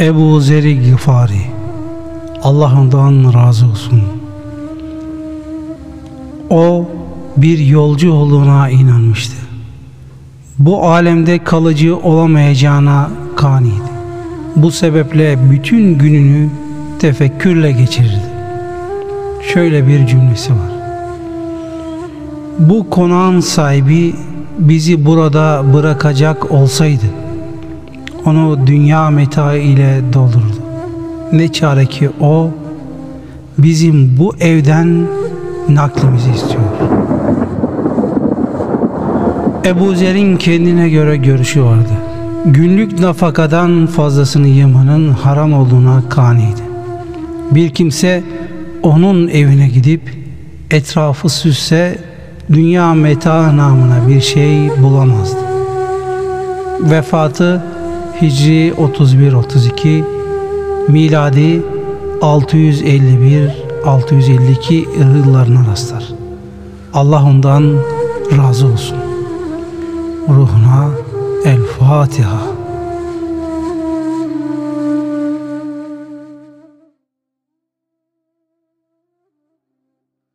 Ebu Zeri Gıfari Allah razı olsun. O bir yolcu olduğuna inanmıştı. Bu alemde kalıcı olamayacağına kaniydi. Bu sebeple bütün gününü tefekkürle geçirirdi. Şöyle bir cümlesi var. Bu konağın sahibi bizi burada bırakacak olsaydı onu dünya meta ile doldurdu. Ne çare ki o bizim bu evden naklimizi istiyor. Ebu Zer'in kendine göre görüşü vardı. Günlük nafakadan fazlasını yemanın haram olduğuna kaniydi. Bir kimse onun evine gidip etrafı süsse dünya meta namına bir şey bulamazdı. Vefatı Hicri 31-32 miladi 651-652 yıllarına rastlar. Allah ondan razı olsun. Ruhuna El Fatiha.